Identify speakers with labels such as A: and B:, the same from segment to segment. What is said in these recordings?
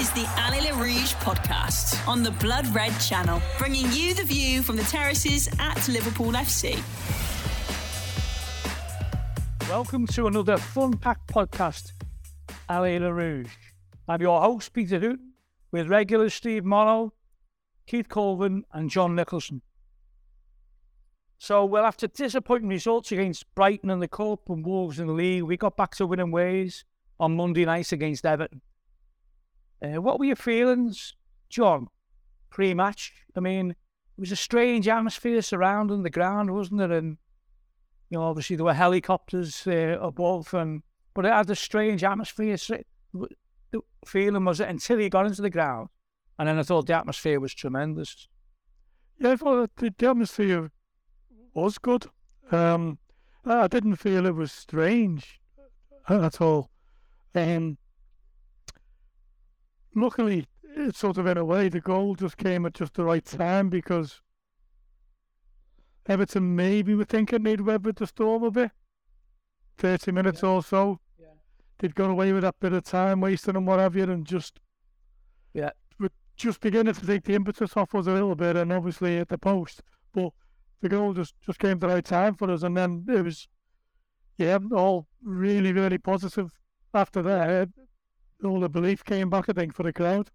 A: Is the Allez Les Rouges podcast on the Blood Red channel, bringing you the view from the terraces at Liverpool FC.
B: Welcome to another fun packed podcast, Allez Les Rouges. I'm your host, Peter Hooton, with regulars Steve Morrow, Keith Colvin, and John Nicholson. So, well, after disappointing results against Brighton in the Cup and Wolves in the league, we got back to winning ways on Monday night against Everton. Uh, what were your feelings, John, pre match? I mean, it was a strange atmosphere surrounding the ground, wasn't it? And, you know, obviously there were helicopters uh, above, and but it had a strange atmosphere. The feeling was it until he got into the ground, and then I thought the atmosphere was tremendous.
C: Yeah, I thought the, atmosphere was good. Um, I didn't feel it was strange at all. Um, luckily, it sort of in a way, the goal just came at just the right time because Everton maybe were thinking they'd weathered the storm a bit. 30 minutes
B: Yeah.
C: or so.
B: Yeah.
C: They'd gone away with that bit of time wasting and what have you, and just
B: Yeah.
C: were just beginning to take the impetus off us a little bit, and obviously at the post. But the goal just, just came at the right time for us, and then it was, yeah, all really, really positive after that. All the belief came back, I think, for the crowd.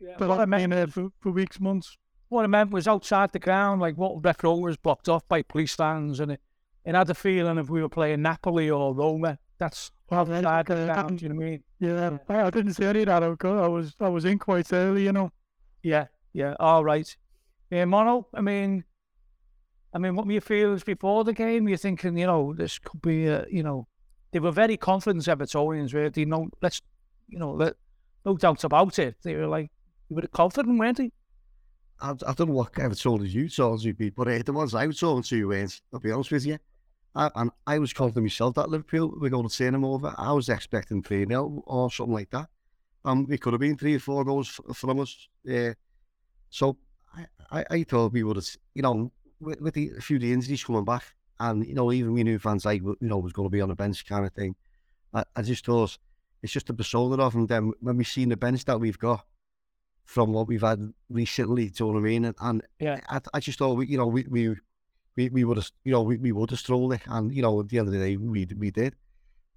B: Yeah,
C: But
B: what, I
C: I've been there for, for weeks, months.
B: what I meant was outside the ground, like what Breck Road was blocked off by police vans, and it, it had the feeling if we were playing Napoli or Roma. That's
C: Well,
B: outside the
C: uh,
B: ground, do you know what I mean?
C: Yeah, I, I didn't see any of that. I was, I was, I was in quite early, you know.
B: Yeah, yeah, all right. Yeah, Mono, I mean, I mean, what were your feelings before the game? You're thinking, you know, this could be, uh, you know, they were very confident Evertonians, really. You know, let's, you know, let, no doubt about it. They were like, they were confident, weren't they?
D: I, I don't know what Everton as you told you, Pete, but uh, the ones I was talking to weren't, I'll be honest with you. I, and I was confident myself that Liverpool were going to turn them over. I was expecting 3 0 or something like that. Um, it could have been three or four goals from us. Uh, so I, I, I thought we would have, you know, with, with the, a few of the injuries coming back, and, you know, even we knew Van Dijk, you know, was going to be on the bench kind of thing. I, I just thought it's just the persona of him. Then when we seen the bench that we've got from what we've had recently, do you know what I mean? And, and
B: Yeah.
D: I, I just thought, we, you know, we we we, we would have, you know, we, we would have strolled it, and you know, at the end of the day, we we did.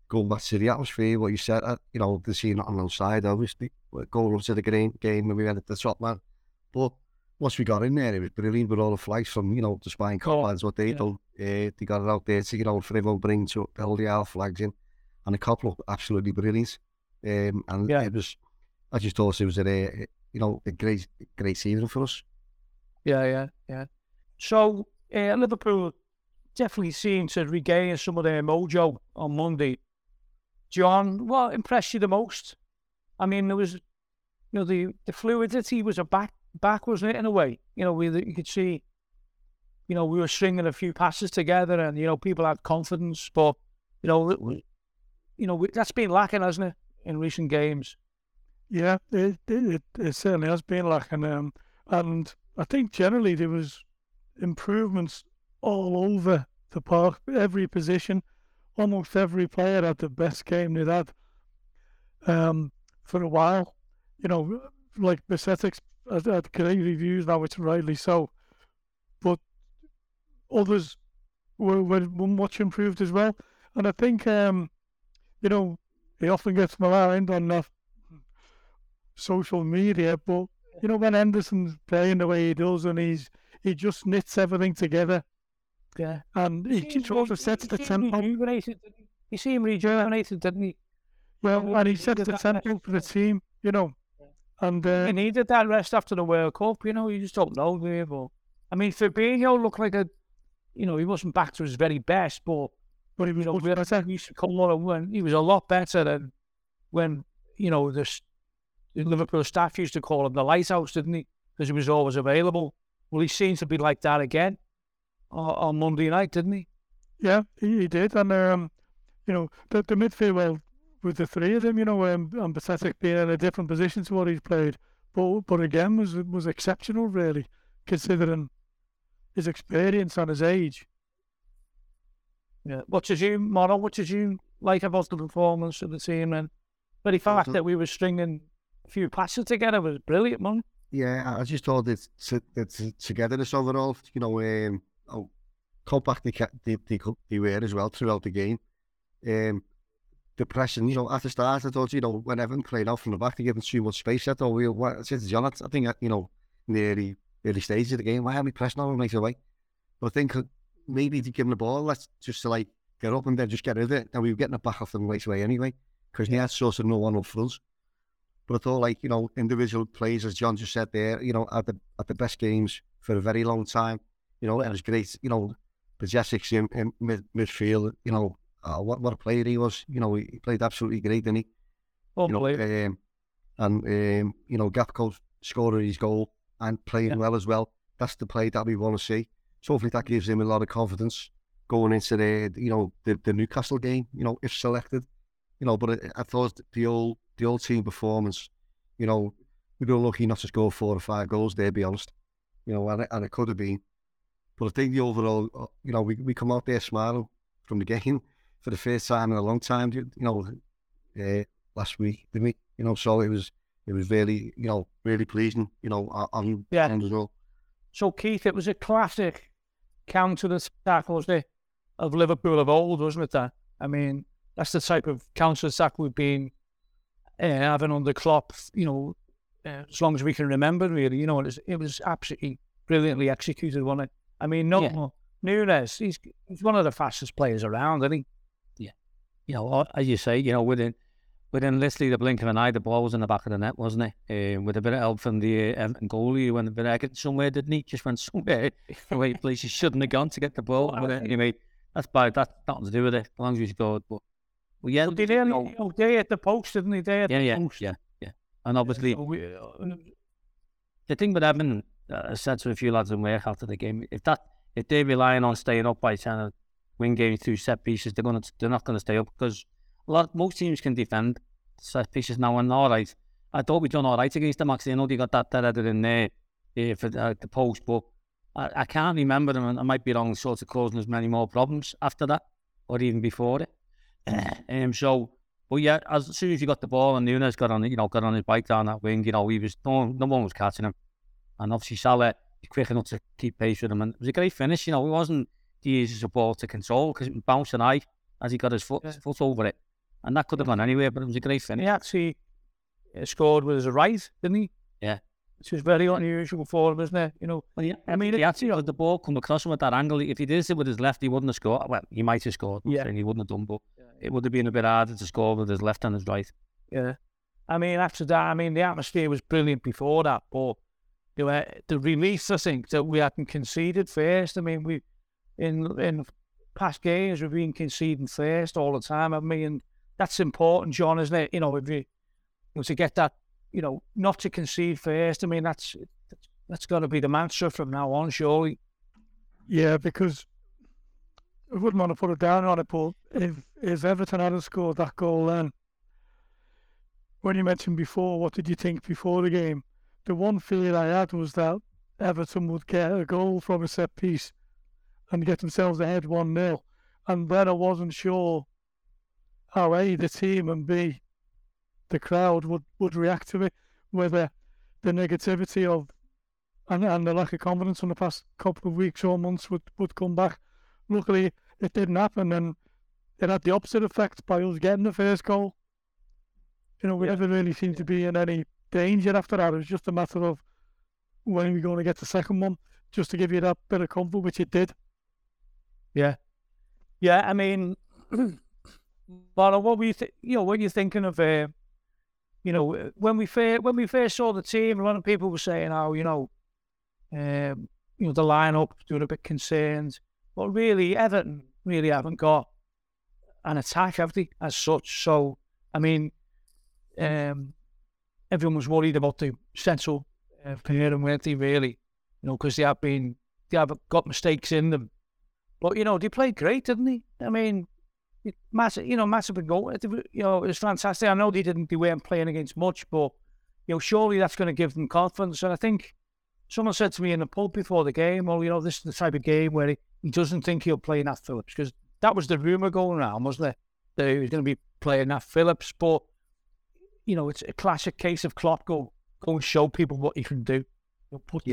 D: Going back to the atmosphere, what you said, uh, you know, the scene on the side, obviously, going up to the game, game and we went at the top man. But once we got in there, it was brilliant with all the flags from, you know, the spine
B: Cool.
D: lads, what they
B: Yeah.
D: done. Uh, they got it out there to, you know, for everyone bring to all the our flags in. And a couple of absolutely brilliant. Um, and
B: Yeah.
D: it was, I just thought it was a, uh, you know, a great, great evening for us.
B: Yeah, yeah, yeah. So uh, Liverpool definitely seemed to regain some of their mojo on Monday. John, what impressed you the most? I mean, there was, you know, the, the fluidity was a back back, wasn't it? In a way, you know, we you could see, you know, we were stringing a few passes together, and you know, people had confidence, but you know, you know, that's been lacking, hasn't it, in recent games?
C: Yeah, it, it, it, certainly has been lacking. Um, and I think generally there was improvements all over the park, every position. Almost every player had the best game they'd had um, for a while. You know, like Bajcetic had, had great reviews, now it's rightly so. But others were, were much improved as well. And I think, um, you know, he often gets maligned on the social media, but you know when Henderson's playing the way he does, and he's he just knits everything together,
B: Yeah.
C: and he
B: Seems
C: sort of sets the tempo.
B: he? He seemed rejuvenated, didn't he?
C: Well, and he
B: he
C: sets the tempo for the team, you know. And uh,
B: He needed that rest after the World Cup, you know, you just don't know, do you? But, I mean, Fabinho looked like a, you know, he wasn't back to his very best, but,
C: but he was much
B: we
C: better.
B: he used to on and win. He was a lot better than when, you know, the, s- the Liverpool staff used to call him the lighthouse, didn't he? Because he was always available. Well, he seems to be like that again on, on Monday night, didn't he?
C: Yeah, he, he did, and um, you know, the the midfield well with the three of them, you know, um, and Bajcetic being in a different position to what he's played, but but again was was exceptional, really, considering his experience and his age.
B: Yeah. What did you, Morrow, what did you like about the performance of the team? And but the fact that we were stringing a few passes together was brilliant, man.
D: Yeah, I- just thought that to, togetherness overall, you know, um, how compact they, they, they, they were as well throughout the game. Um, the pressing, you know, at the start, I thought, you know, when Everton played out from the back, they gave them too much space. I thought, we, what, I said to John, I think, uh, you know, in the early, early stages of the game, why are we pressing on them right away? But I think uh, maybe to give them the ball, let's just to like get up and then just get rid of it. And we were getting it back off them right away anyway, because they had sort of no one up front. But I thought, like you know, individual plays, as John just said there, you know, at the at the best games for a very long time. You know, it was great. You know, the Jessics in, in mid, midfield. You know, uh, what what a player he was. You know, he, played absolutely great, didn't he? You know, um, and um, you know, Gakpo scoring his goal and playing
B: Yeah.
D: well as well. That's the play that we want to see. So hopefully that gives him a lot of confidence going into the you know the, the Newcastle game. You know, if selected. You know, but I, I thought the old the old team performance. You know, we were lucky not to score four or five goals there. Be honest. You know, and it, and it could have been. But I think the overall, uh, you know, we, we come out there smiling from the game for the first time in a long time. You know, uh, last week, didn't we? You know, so it was it was really you know really pleasing. You know, on-
B: Yeah.
D: on as well.
B: So Keith, it was a classic counter attack, wasn't it, of Liverpool of old, wasn't it? That I mean, that's the type of counter attack we've been uh, having under Klopp. You know, uh, as long as we can remember, really. You know, it was it was absolutely brilliantly executed, wasn't it? I mean, no
E: Yeah.
B: Nunez, he's he's one of the fastest players around, isn't he?
E: you know, as you say, you know, within within literally the blink of an eye, the ball was in the back of the net, wasn't it? Um, with a bit of help from the uh, Everton goalie, who went a bit of somewhere, didn't he? Just went somewhere the way places shouldn't have gone to get the ball. But anyway, that's bad. That's nothing to do with it. As long as we scored, but well, yeah,
B: But they
E: you
B: nearly,
E: know,
B: oh, they hit the post, didn't they? They
E: yeah,
B: the
E: yeah,
B: post.
E: yeah, yeah. And obviously,
B: So we- uh,
E: the thing with Everton, uh, I said to a few lads in work after the game, if that if they're relying on staying up by trying to win games through set pieces, they're gonna they're not gonna stay up because lot most teams can defend set pieces now and all right. I thought we'd done all right against them actually. I know they got that that headed in there uh, for the, the post, but I, I can't remember them and I might be wrong sort of causing us many more problems after that or even before it. um so but yeah, as soon as you got the ball and Nunez got on, you know, got on his bike down that wing, you know, he was no, one- no one was catching him, and obviously Salah was quick enough to keep pace with him, and it was a great finish. You know, it wasn't the easiest of ball to control because it was bouncing high as he got his foot his foot over it, and that could have gone anywhere, but it was a great finish.
B: he actually uh, scored with his right, didn't he?
E: Yeah.
B: Which was very unusual for him, isn't it? You know,
E: Well, yeah,
B: I mean,
E: he
B: it-
E: actually had the ball come across him at that angle. If he did it with his left, he wouldn't have scored. Well, he might have scored.
B: Yeah.
E: he wouldn't have done, but it would have been a bit harder to score with his left and his right.
B: Yeah. I mean, after that, I mean, the atmosphere was brilliant before that, but you know, the release, I think, that we hadn't conceded first. I mean, we in in past games we've been conceding first all the time. I mean, that's important, John, isn't it? You know, if you, to get that, you know, not to concede first. I mean, that's that's, that's got to be the mantra from now on, surely.
C: Yeah, because I wouldn't want to put it down on it, but if if Everton hadn't scored that goal then, when you mentioned before, what did you think before the game? The one fear I had was that Everton would get a goal from a set piece and get themselves ahead 1 0. And then I wasn't sure how A, the team, and B, the crowd would, would react to it, whether the negativity of and, and the lack of confidence from the past couple of weeks or months would, would come back. Luckily, it didn't happen, and it had the opposite effect by us getting the first goal. You know, we
B: Yeah.
C: never really seemed to be in any danger after that. It was just a matter of when we're we going to get the second one, just to give you that bit of comfort, which it did.
B: Yeah, yeah. I mean, but what were you, th- you know, you thinking of? Uh, you know, when we first when we first saw the team, a lot of people were saying, "Oh, you know, um, you know, the lineup doing a bit concerned." But really, Everton really haven't got an attack, have they, as such? So, I mean, um, everyone was worried about the central uh, pairing, weren't they? Really, you know, because they have been they have got mistakes in them. But you know, they played great, didn't they? I mean, massive, you know, massive goal. You know, it was fantastic. I know they didn't, they weren't playing against much, but you know, surely that's going to give them confidence. And I think someone said to me in the pub before the game, "Well, you know, this is the type of game where he, he doesn't think he'll play Nat Phillips because that was the rumor going around, wasn't it? That he was going to be playing Nat Phillips, but you know, it's a classic case of Klopp go go and show people what he can do. Put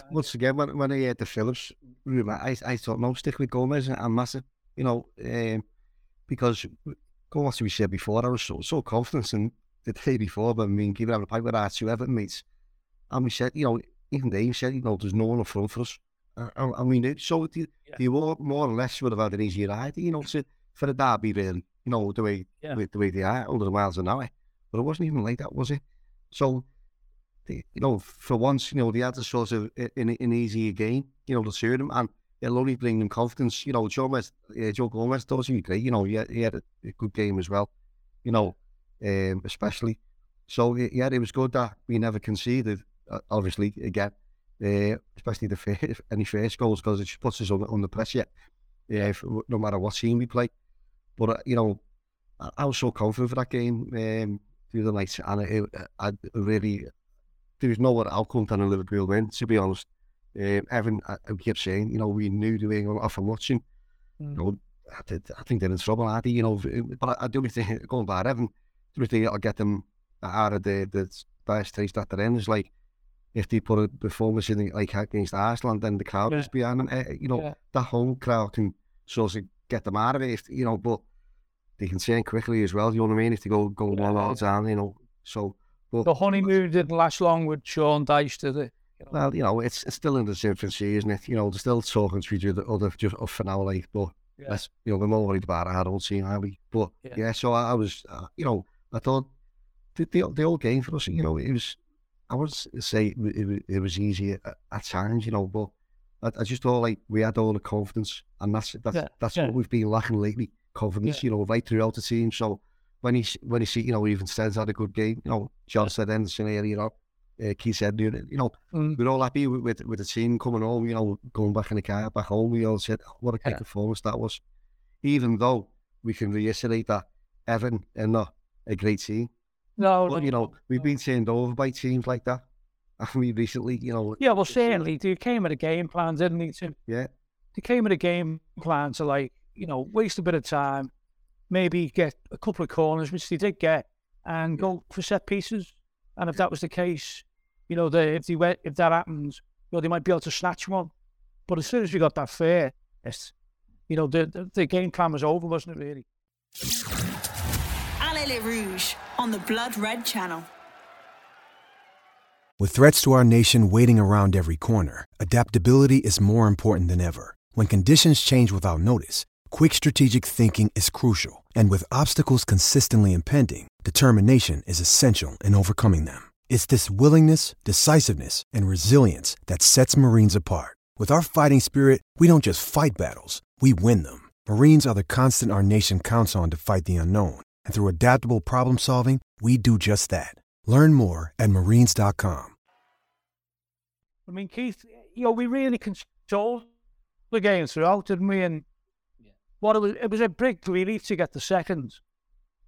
D: Yeah. Once again, when, when I heard the Phillips rumour, I, I thought, no, stick with Gomez and Massive, you know, um, because going what we said before, I was so, so confident in the day before, but I mean, giving out a pipe with our two Everton mates. And we said, you know, even Dave said, you know, there's no one up front for us. And, and we knew, so the,
B: Yeah.
D: the more, more or less would have had an easier ride, you know, to, for the derby, really, you know, the way,
B: Yeah.
D: the, the way they are, under the miles an hour. But it wasn't even like that, was it? So, they, you know, for once, you know, they had a sort of an, an easier game, you know, to suit them, and it'll only bring them confidence. You know, Joe Gomez, uh, Joe Gomez does he great. You know, he had, he had a, good game as well. You know, um, especially. So yeah, it was good that we never conceded. Uh, obviously, again, uh, especially the first, any first goals because it just puts us under, under pressure. Yeah, if, no matter what team we play. But uh, you know, I, I was so confident for that game um, through the night, and it, it, I really there was no other outcome than a Liverpool win. To be honest, um, Evan, I, I kept saying, you know, we knew weren't going to offer much, and you know, I, did, I think they're in trouble, Addy. You know, but I, I do think going by Evan, the only thing that'll get them out of the the best taste that they're in is like if they put a performance in like against Iceland, then the crowd
B: Yeah.
D: is behind them. Eh, you know,
B: Yeah.
D: that home crowd can sort of get them out of it. If, you know, but they can turn quickly as well. You know what I mean? If they go go one all down, you know. So, but
B: The honeymoon didn't last long with Sean Dyche, did it?
D: Well, you know, it's it's still in its infancy, isn't it? You know, they're still talking to each other, other just up for now, like, but
B: Yeah.
D: you know, we're more worried about our old team, are we? But
B: Yeah.
D: yeah, so I, I was, uh, you know, I thought the, the the old game for us, you know, it was, I would say it, it, it was easy at, at times, you know, but I, I just thought like we had all the confidence, and that's that's
B: Yeah,
D: that's
B: yeah.
D: what we've been lacking lately, confidence, you know, right throughout the team. So when he when he see, you know, even Sten's had a good game, you know, John said Henderson earlier, you know, uh, Keith said, you know,
B: Mm.
D: we're all happy with, with with the team coming home, you know, going back in the car, back home. We all said, what a great
B: Yeah.
D: performance that was. Even though we can reiterate that Evan are not a great team.
B: No,
D: But,
B: no,
D: you know, we've been turned over by teams like that. And we recently, you know,
B: Yeah, well, certainly they came with a game plan, didn't they? To,
D: yeah,
B: they came with a game plan to like, you know, waste a bit of time, maybe get a couple of corners, which they did get, and go for set pieces. And if that was the case, you know, they, if they went, if that happens, you know, they might be able to snatch one. But as soon as we got that fair, first, you know, the, the the game plan was over, wasn't it? Really?
A: Allez Les Rouges on the Blood Red Channel.
F: With threats to our nation waiting around every corner, adaptability is more important than ever. When conditions change without notice, quick strategic thinking is crucial. And with obstacles consistently impending, determination is essential in overcoming them. It's this willingness, decisiveness, and resilience that sets Marines apart. With our fighting spirit, we don't just fight battles, we win them. Marines are the constant our nation counts on to fight the unknown. And through adaptable problem solving, we do just that. Learn more at marines.com.
B: I mean, Keith, you know, we really controlled the game throughout, didn't we? And what it was, it was a big relief to get the second.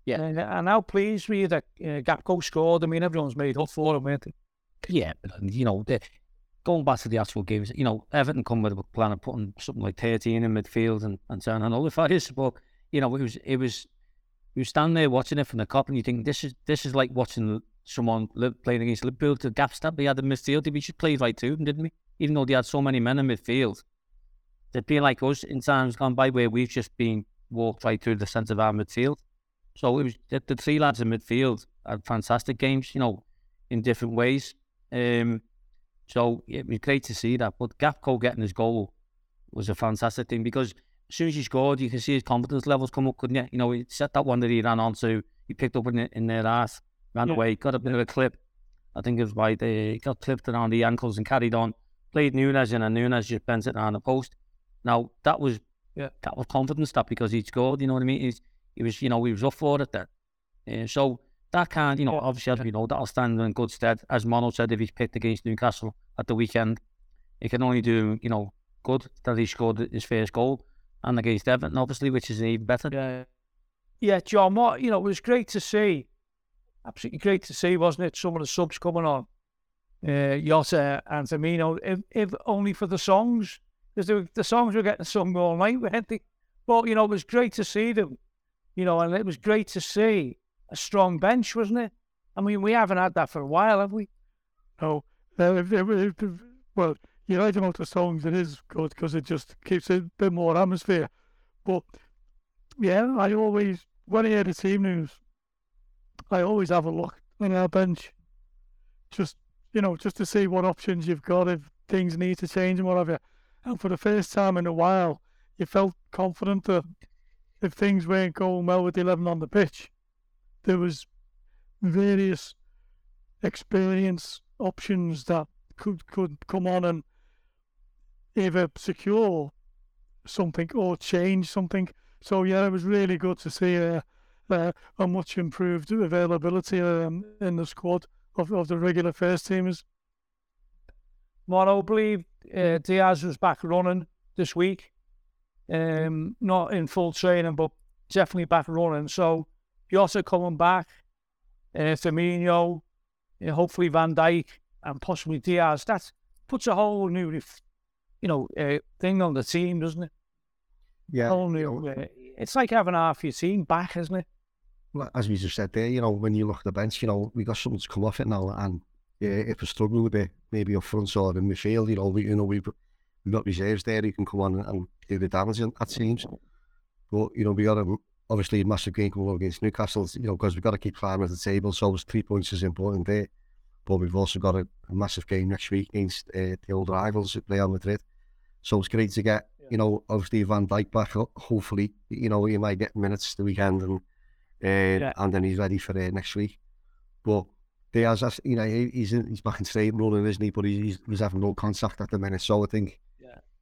E: Yeah.
B: And, and how pleased were you that uh, Gakpo scored? I mean, everyone's made up for him, weren't they?
E: Yeah, you know, the, going back to the actual games, you know, Everton come with a plan of putting something like 13 in midfield and, and so on and nullifiers, but, you know, it was, it was, you stand there watching it from the Kop and you think this is, this is like watching someone playing against Liverpool to gap stab. They had in midfield. We should play right to them, didn't we? Even though they had so many men in midfield. They'd be like us in times gone by where we've just been walked right through the centre of our midfield. So it was the, the three lads in midfield had fantastic games, you know, in different ways. Um, so it was great to see that. But Gakpo getting his goal was a fantastic thing because as soon as he scored, you can see his confidence levels come up, couldn't you? You know, he set that one that he ran onto, he picked up in, in their ass, ran
B: Yeah.
E: away, got a bit of a clip. I think it was by the, he got clipped around the ankles and carried on. Played Nunez in, and Nunez just bent it around the post. Now, that was
B: Yeah.
E: that was confidence that because he'd scored, you know what I mean? He's, he was, you know, he was up for it then. Uh, so that can't, you know, obviously, as we know, that'll stand in good stead. As Mono said, if he's picked against Newcastle at the weekend, it can only do, you know, good that he scored his first goal and against Everton, obviously, which is even better.
B: Yeah, yeah, John. What you know, it was great to see. Absolutely great to see, wasn't it? Some of the subs coming on, uh, Jota and Firmino, if, if only for the songs, because the, the songs were getting sung all night, weren't they? But you know, it was great to see them. You know, and it was great to see a strong bench, wasn't it? I mean, we haven't had that for a while, have we?
C: No, well, you're right about the songs. It is good because it just keeps a bit more atmosphere. But yeah, I always when I hear the team news, I always have a look on our bench, just you know, just to see what options you've got if things need to change and whatever. And for the first time in a while, you felt confident that if things weren't going well with the eleven on the pitch, there was various experience options that could could come on and either secure something or change something. So yeah, it was really good to see a much improved availability um, in the squad of, of the regular first teamers.
B: Mono, I believe uh, Diaz was back running this week. Um, not in full training, but definitely back running. So Jota coming back, uh, Firmino, uh, hopefully Van Dijk, and possibly Diaz. That puts a whole new, you know, uh, thing on the team, doesn't it?
D: Yeah.
B: whole new. Uh, it's like having half your team back, isn't it?
D: Well, as we just said there, you know, when you look at the bench, you know, we got something to come off it now, and yeah, if we're struggling a bit, maybe up front or in midfield, you know, we, you know, we've we've got reserves there who can come on and do the damage at teams. But you know, we got a obviously a massive game coming up against Newcastle, you know, because we've got to keep climbing at the table. So it's three points is important there. But we've also got a, a massive game next week against uh, the old rivals at Real Madrid. So it's great to get, you know, obviously Van Dijk back. ho- Hopefully, you know, he might get minutes the weekend and uh, and then he's ready for uh, next week. But Diaz, you know, he's in, he's back in straight running, isn't he? But he's, he's having no contact at the minute. So I think
B: Yeah.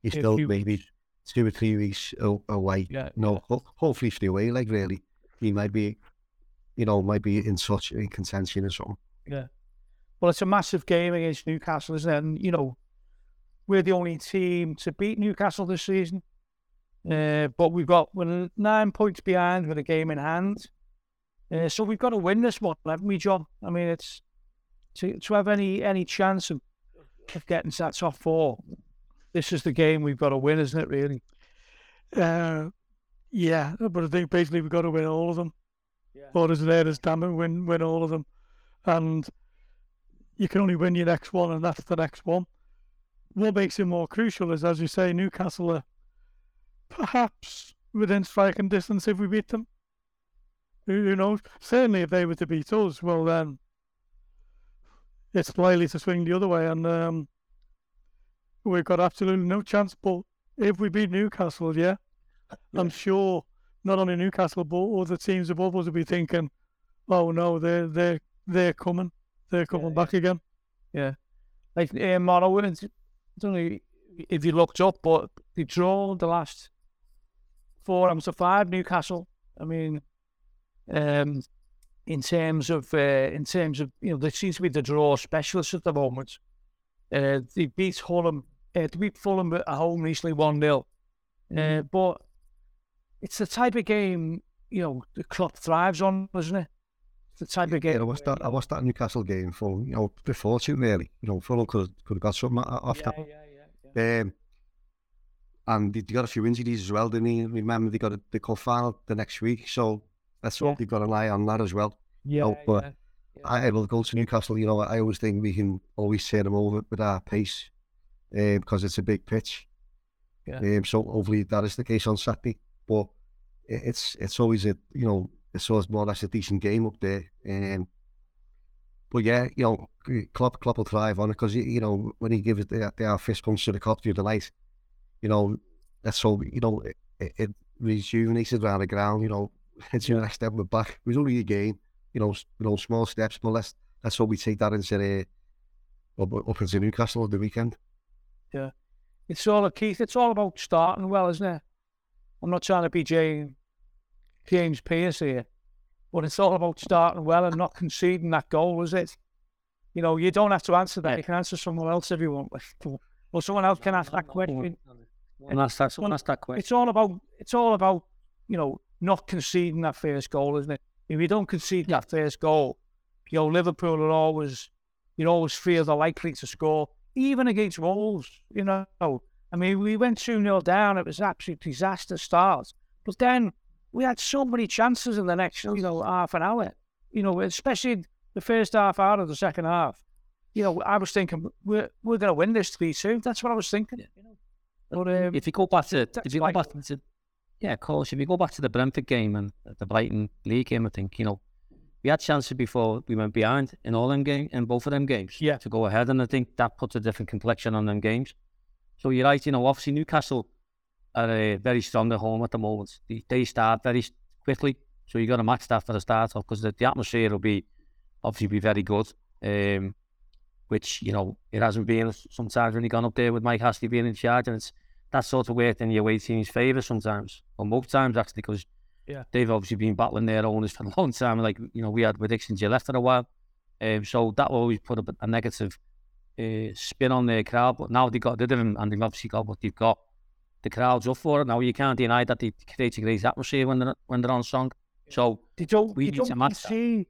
D: He's still
B: few
D: maybe two or three weeks away.
B: Yeah,
D: No, ho- hopefully stay away. Like really, he might be, you know, might be in such in contention or something.
B: Yeah. Well, it's a massive game against Newcastle, isn't it? And, you know, we're the only team to beat Newcastle this season. Uh, but we've got we're nine points behind with a game in hand. Uh, so we've got to win this one, haven't we, John? I mean, it's to, to have any any chance of, of getting to that top four. This is the game we've got to win, isn't it? Really?
C: Uh, yeah, but I think basically we've got to win all of them.
B: Yeah.
C: Or is there as damn it, win win all of them, and you can only win your next one, and that's the next one. What makes it more crucial is, as you say, Newcastle are perhaps within striking distance if we beat them. Who, who knows? Certainly, if they were to beat us, well then it's likely to swing the other way, and um, we've got absolutely no chance. But if we beat Newcastle, yeah, I'm sure not only Newcastle but other teams above us will be thinking, "Oh no, they're they're they're coming, they're coming back again."
B: Yeah, like uh, Morrow, it's- I don't know if you looked up, but they draw the last four games to five Newcastle. I mean, um, in terms of uh, in terms of you know, there seems to be the draw specialists at the moment. Uh, they beat Fulham. Uh, they beat Fulham at home recently, one 0 uh, But it's the type of game you know the club thrives on, isn't it? It's the type of game.
D: Yeah, I watched that. I watched that Newcastle game for you know before too really. You know, Fulham could could have got something off
B: yeah,
D: that.
B: yeah, yeah, yeah.
D: Um, and they, got a few injuries as well, didn't he? Remember, they got a, the cup final the next week, so that's
B: Yeah.
D: what they've got an eye on that as well.
B: Yeah,
D: Oh, but
B: yeah.
D: I will go to Newcastle. You know, I always think we can always turn them over with our pace um, because it's a big pitch.
B: Yeah.
D: Um, so hopefully that is the case on Saturday. But it's it's always a you know it's always more or less a decent game up there. Um, but yeah, you know, Klopp, Klopp will thrive on it because, you know, when he gives the, the our fist punch to the Kop through the night, you know, that's so, you know, it, it rejuvenated around the ground, you know, it's your next step we're back. It was only a game, you know, you know, small steps, but let's, let's hope we take that into the, up, up into Newcastle on the weekend.
B: Yeah. It's all, Keith, it's all about starting well, isn't it? I'm not trying to be James, James Pearce here, but it's all about starting well and not conceding that goal, is it? You know, you don't have to answer that. You can answer someone else if you want. Or someone else can ask that question.
E: And that's that, someone ask that question.
B: It's all about it's all about, you know, not conceding that first goal, isn't it? If you don't concede that first goal, you know, Liverpool are always you always feel they're likely to score, even against Wolves, you know. I mean, we went 2 0 down, it was absolute disaster start. But then we had so many chances in the next, you know, half an hour. You know, especially the first half out of the second half. You know, I was thinking we're we're going to win this three two. That's what I was thinking. You know,
E: but um, if you go back to if you go back to yeah, of course, if you go back to the Brentford game and the Brighton League game, I think you know we had chances before we went behind in all them game in both of them games.
B: Yeah,
E: to go ahead, and I think that puts a different complexion on them games. So you're right. You know, obviously Newcastle are uh, very strong at home at the moment. They, they start very quickly, so you got to match that for the start off because the, the, atmosphere will be obviously be very good. Um, which you know it hasn't been sometimes when you gone up there with Mike Ashley being in charge, and it's that sort of worked in your away team's favour sometimes, or most times actually, because
B: yeah.
E: they've obviously been battling their owners for a long time. Like you know, we had predictions you left for a while, um, so that will always put a, a negative uh, spin on their crowd. But now they got rid of them, and they've obviously got what they've got. The crowd's up for it now. You can't deny that they create a great atmosphere when they're when they're on song. So
B: they don't.
E: We
B: they
E: need
B: don't
E: match
B: see,
E: that.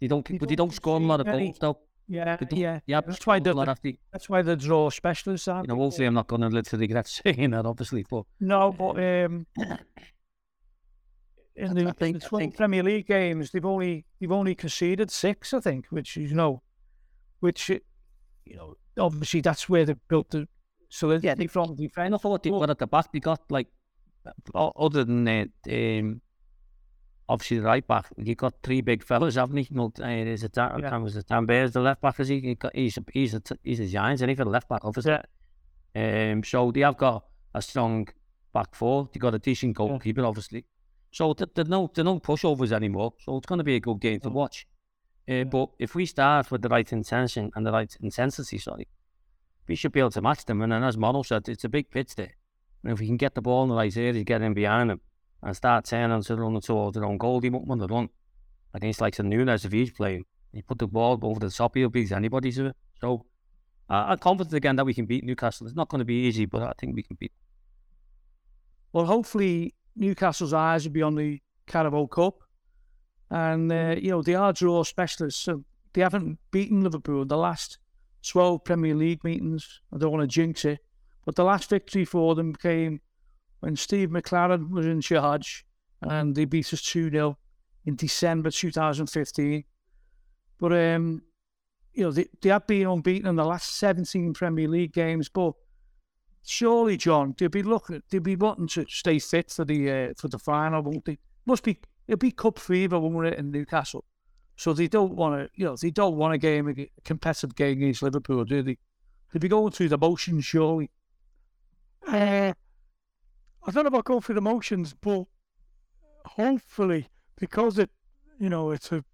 E: They don't,
B: they
E: but they
B: don't
E: don't score a lot of goals though.
B: Yeah, yeah.
E: Yeah,
B: That's why
E: the
B: the, that's why the draw specialists are.
E: you know, hopefully I'm not going to literally regret saying that, obviously, but
B: No, but um, in the,
E: I think-
B: the
E: I think-
B: Premier League games, they've only they've only conceded six, I think, which is you know, which you know, obviously that's where they built the solidity
E: Yeah, they-
B: from
E: I
B: defence.
E: thought they were at the back. They got like, other than that, um, obviously the right back, you got three big fellas, haven't you? Know, uh, there's a Dan,
B: Yeah.
E: yeah. was it Dan Burn, the left back, is he? he's a, he's a, he's a giant, and he for the left back, obviously. Um, so they have got a strong back four. They got a decent goalkeeper, obviously. So th- there's no there's no pushovers anymore. So it's going to be a good game to watch. Uh, But if we start with the right intention and the right intensity, sorry, we should be able to match them. And then, as Mono said, it's a big pitch there. And if we can get the ball in the right area, get in behind them, and start turning to run towards their own goal, they won't want to run against like the Nunez if he's playing. You put the ball over the top, he'll beat anybody to it. So uh, I'm confident again that we can beat Newcastle. It's not going to be easy, but I think we can beat.
B: Well, hopefully Newcastle's eyes would be on the Carabao Cup, and uh, you know they are draw specialists, so they haven't beaten Liverpool in the last twelve Premier League meetings. I don't want to jinx it, but the last victory for them came when Steve McClaren was in charge, and they beat us two 0 in December 2015. But um, you know they they have been unbeaten in the last 17 Premier League games, but surely, John, they'll be looking, they'll be wanting to stay fit for the uh, for the final, won't they? Must be it'll be cup fever when we're in Newcastle, so they don't want to, you know, they don't want a game, a competitive game against Liverpool, do they? They'll be going through the motions, surely.
C: Uh, I don't know about going through the motions, but hopefully, because it, you know, it's a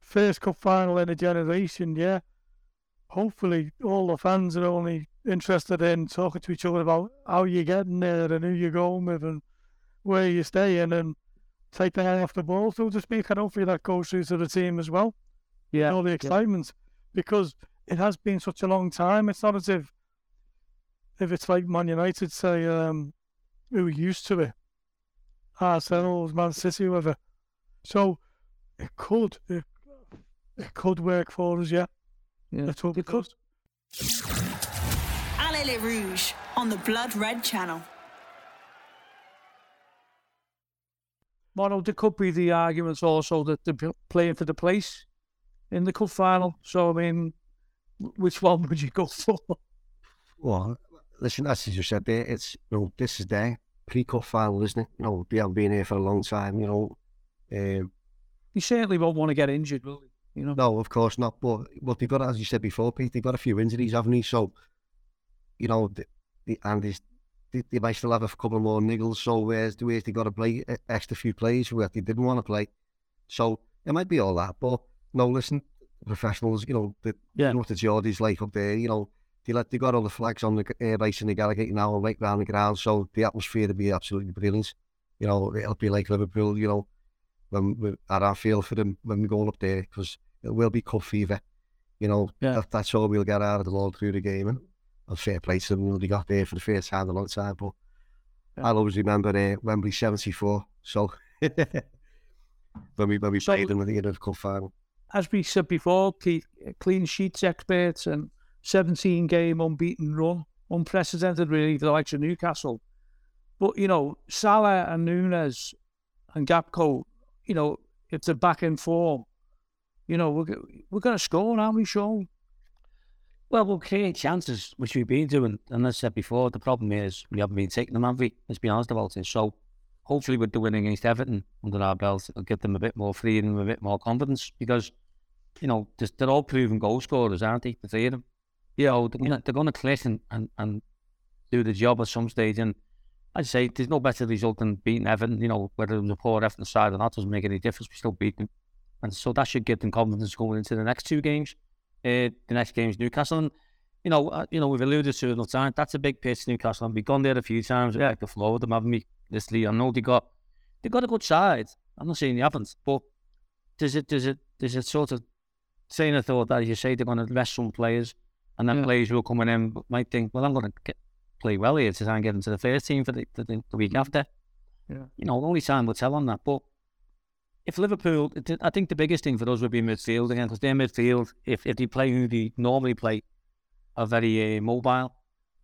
C: first cup final in a generation, yeah. Hopefully, all the fans are only interested in talking to each other about how you're getting there and who you're going with and where you're staying and take the eye off the ball, so to speak. And hopefully that goes through to the team as well.
B: Yeah,
C: all the excitement because it has been such a long time. It's not as if if it's like Man United say um we were used to it. Arsenal, Man City, whoever. So it could it, it could work for us, yeah.
B: yeah.
C: Hope
B: It
C: it
B: could.
C: Does.
A: Allez les Rouges on the Blood Red channel.
B: Mono, there could be the arguments also that they're playing for the place in the cup final. So I mean, which one would you go for?
D: Well, listen, as you said there, it's you know this is their pre-cup final, isn't it? You know they haven't been here for a long time. You know, um,
B: He certainly won't want to get injured, will he? You know.
D: No, of course not. But what they've got, as you said before, Pete, they've got a few injuries, haven't they? So, you know, the, the, and they, they, might still have a couple more niggles. So where's the where's they got to play extra few plays where they didn't want to play? So it might be all that. But no, listen, professionals, you know, the,
B: Yeah.
D: you know what the Geordies like up there. You know, they let they got all the flags on the air base and the Gallowgate now and right round the ground. So the atmosphere will be absolutely brilliant. You know, it'll be like Liverpool. You know, when we at our field for them when we go up there because it will be cup fever. You know,
B: Yeah.
D: that, that's all we'll get out of them all through the game. And, and fair play to them. They got there for the first time in a long time. But
B: Yeah.
D: I'll always remember uh, Wembley 74. So when we when we
B: So-
D: played them in the, in the cup final.
B: as we said before, Keith, clean sheets experts and 17 game unbeaten run, unprecedented really for the likes of Newcastle. But, you know, Salah and Nunez and Gakpo, you know, if they're back in form, you know, we're, we're going to score, aren't we, Sean?
E: Well, we'll create chances, which we've been doing. And as I said before, the problem is we haven't been taking them, have we? Let's be honest about it. So hopefully with the win against Everton under our belt, it'll give them a bit more freedom, a bit more confidence because, you know, they're, all proven goal scorers, aren't they? The three of them. You know, they're they're gonna click and, and, and do the job at some stage. And I'd say there's no better result than beating Everton, you know, whether it was a poor Everton side or not, doesn't make any difference. We still beat them. And so that should give them confidence going into the next two games. Uh, the next game is Newcastle. And, you know, uh, you know, we've alluded to it all the time. That's a big pitch, Newcastle. And we've gone there a few times. Yeah, the floor with them, haven't we? This league. I know they got they got a good side. I'm not saying they haven't, but does it does it does it sort of saying a thought that you say they're going to rest some players, and then
B: Yeah.
E: players who are coming in might think, well, I'm going to get, play well here to try and get into the first team for the, the, the week after.
B: Yeah.
E: You know, only time will tell on that. But if Liverpool, I think the biggest thing for us would be midfield again, because their midfield, if, if they play who they normally play, are very uh, mobile.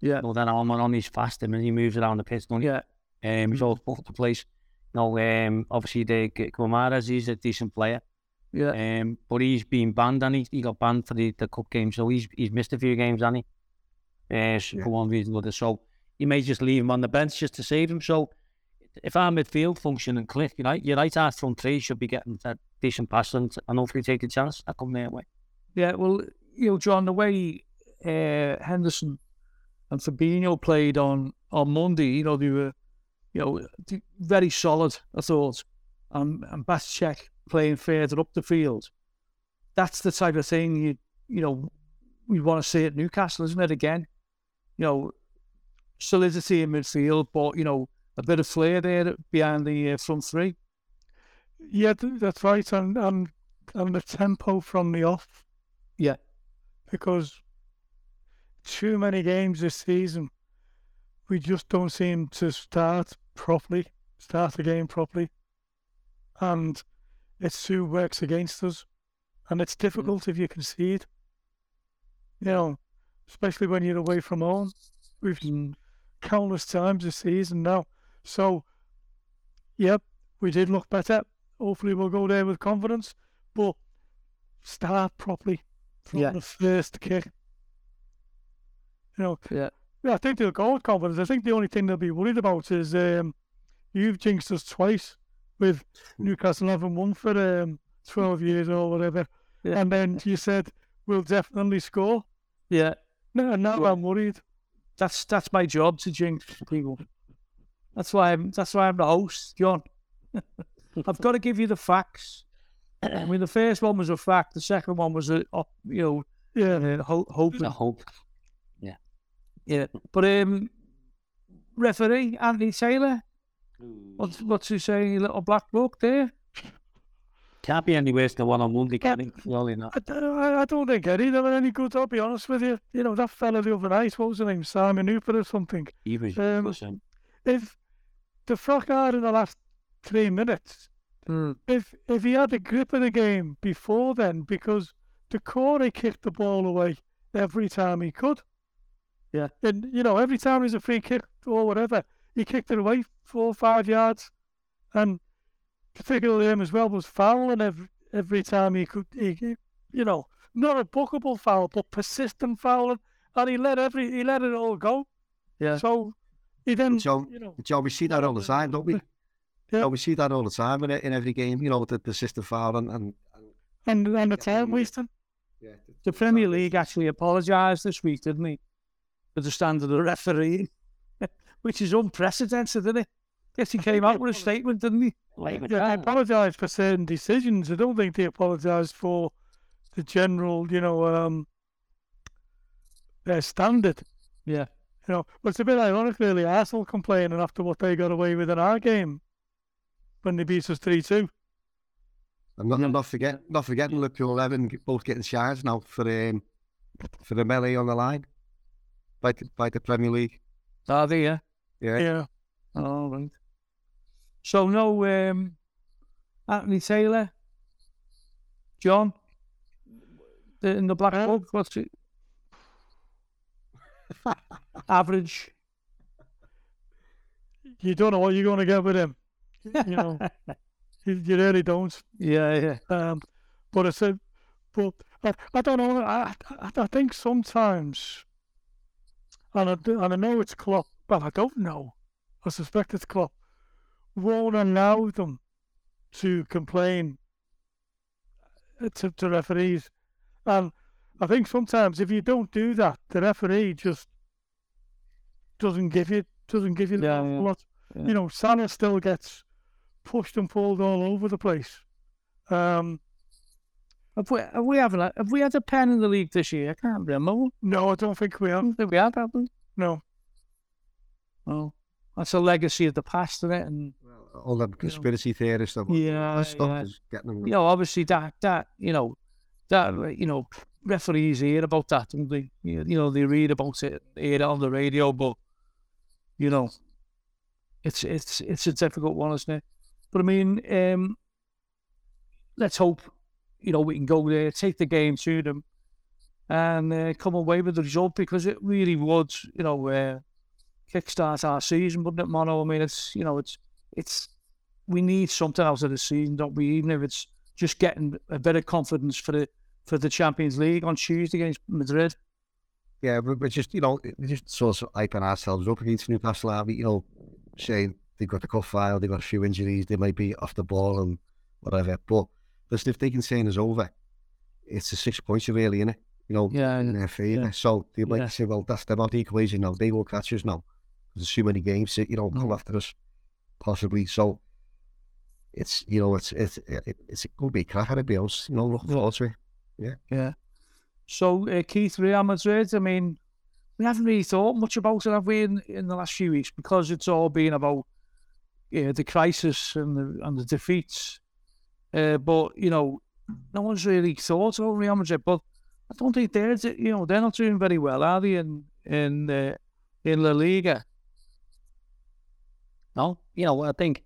B: Yeah.
E: Know, then Almirón he's fast and he moves around the pitch, don't he?
B: Yeah.
E: Um, he's all over the place. Know, um, obviously the Guimaraes, he's a decent player.
B: Yeah.
E: Um, but he's been banned and he, he got banned for the, the cup game, so he's he's missed a few games, hasn't he? Uh,
D: Yeah.
E: for one reason or other. So you may just leave him on the bench just to save him. So if our midfield function and click, you half front three should be getting a decent pass and, and hopefully take a chance. That come their way.
B: Yeah, well, you know, John, the way uh, Henderson and Fabinho played on on Monday, you know, they were, you know, very solid. I thought, and and Bajcetic playing further up the field. That's the type of thing you you know we want to see at Newcastle, isn't it? Again, you know, solidity in midfield, but you know, a bit of flair there behind the uh, front three.
C: Yeah, that's right, and and and the tempo from the off.
B: Yeah.
C: because too many games this season, we just don't seem to start properly, start the game properly, and it too works against us, and it's difficult if you concede. You know, especially when you're away from home. We've seen countless times this season now. So, yep, we did look better. Hopefully, we'll go there with confidence, but start properly from
B: Yeah.
C: the first kick. You know,
B: Yeah.
C: yeah, I think they'll go with confidence. I think the only thing they'll be worried about is um, you've jinxed us twice with Newcastle having won for um, 12 years or whatever.
B: Yeah.
C: And then you said, we'll definitely score.
B: Yeah,
C: No, now
B: Well-
C: I'm worried.
B: that's that's my job to jinx people. That's why I'm that's why I'm the host, John. I've got to give you the facts. I mean, the first one was a fact. The second one was a, you know,
C: Yeah.
B: uh, ho- hoping.
E: I hope.
B: Yeah, yeah. but um, referee Anthony Taylor. What's what's he saying? Little black book there.
E: Can't be any worse than one on Monday, can it? Well, you.
C: I, don't- I, I don't think any of them are any good, I'll be honest with you. You know, that fella the other night, what was his name? Simon Hooper or something.
E: He was
C: Um,
E: listen,
C: If the fuck hard in the last three minutes,
B: Hmm.
C: if if he had a grip of the game before then, because the Corey kicked the ball away every time he could.
B: Yeah.
C: And, you know, every time there's a free kick or whatever, he kicked it away four or five yards. And particularly him as well was fouling every, every time he could, he, he- you know, not a bookable foul, but persistent fouling. And he let every, he let it all go.
B: Yeah.
C: So he then,
D: So,
C: you know,
D: Joe, we see that all the time, don't we?
C: Yeah.
D: Yeah. we see that all the time in, in every game, you know, the, the system foul and, and, and
C: And and the time wasting.
D: Yeah,
B: The Premier League actually apologised this week, didn't he, for the standard of refereeing, which is unprecedented, isn't it? Guess he came out with a statement, didn't he?
E: Like,
C: Yeah, they apologise for certain decisions. I don't think they apologised for the general, you know, um, their standard.
B: Yeah.
C: You know, but it's a bit ironic, really. Arsenal complaining after what they got away with in our game when they beat us three two.
D: I'm not, I'm not forgetting, not forgetting Liverpool 11 both getting charged now for um, for the melee on the line by the, by the Premier League.
B: Are they, yeah?
D: Yeah,
C: Yeah.
B: Oh, right. So, no um, Anthony Taylor, John, the, in the Black
C: Uh,
B: Book, what's it? Average.
C: You don't know what you're going to get with him. You know, you, you really don't.
B: Yeah, yeah.
C: Um, but I said, but I, I don't know. I, I, I think sometimes, and I, and I know it's Klopp. Well, I don't know. I suspect it's Klopp. Won't allow them to complain uh, to, to referees, and I think sometimes if you don't do that, the referee just doesn't give you doesn't give you the
B: Yeah,
C: awful
B: yeah,
C: lot.
B: yeah.
C: You know, Salah still gets pushed and pulled all over the place. Um,
B: Have we, have we haven't had- have we had a pen in the league this year? I can't remember.
C: no, I don't think we have.
B: don't think we have, have we?
C: No.
B: Oh, that's a legacy of the past, isn't it? And
D: all the conspiracy theorists and all
B: Yeah,
D: that stuff
B: yeah.
D: is getting them.
B: you know, obviously that that you know that you know referees hear about that, don't they? You you know, they read about it, hear it on the radio, but you know, it's it's it's a difficult one, isn't it? But I mean, um, let's hope you know we can go there, take the game to them, and uh, come away with the result because it really would, you know, uh, kickstart our season, wouldn't it, Mono? I mean, it's you know, it's it's we need something out of the season, don't we? Even if it's just getting a bit of confidence for the for the Champions League on Tuesday against Madrid.
D: Yeah, we're, we're just, you know, just sort of hyping ourselves up against Newcastle, we? You know, saying they've got the cuff file, they've got a few injuries, they might be off the ball and whatever. But listen, if they can say it's over, it's a six points really, innit? You know,
B: Yeah,
D: in their favour.
B: yeah.
D: So they might
B: Yeah.
D: say, well, that's them out the equation now. They will catch us now. There's too many games, to, you know, come
B: Mm.
D: after us, possibly. So it's, you know, it's it's it, it's going to be cracker, to be honest. You know, look forward to it.
B: Yeah. Yeah. So uh, Keith Real Madrid. I mean, we haven't really thought much about it, have we, in, in the last few weeks, because it's all been about uh, the crisis and the and the defeats. Uh, but you know, no one's really thought about Real Madrid. But I don't think they're you know they're not doing very well, are they? In in uh, in La Liga.
E: No, you know, I think,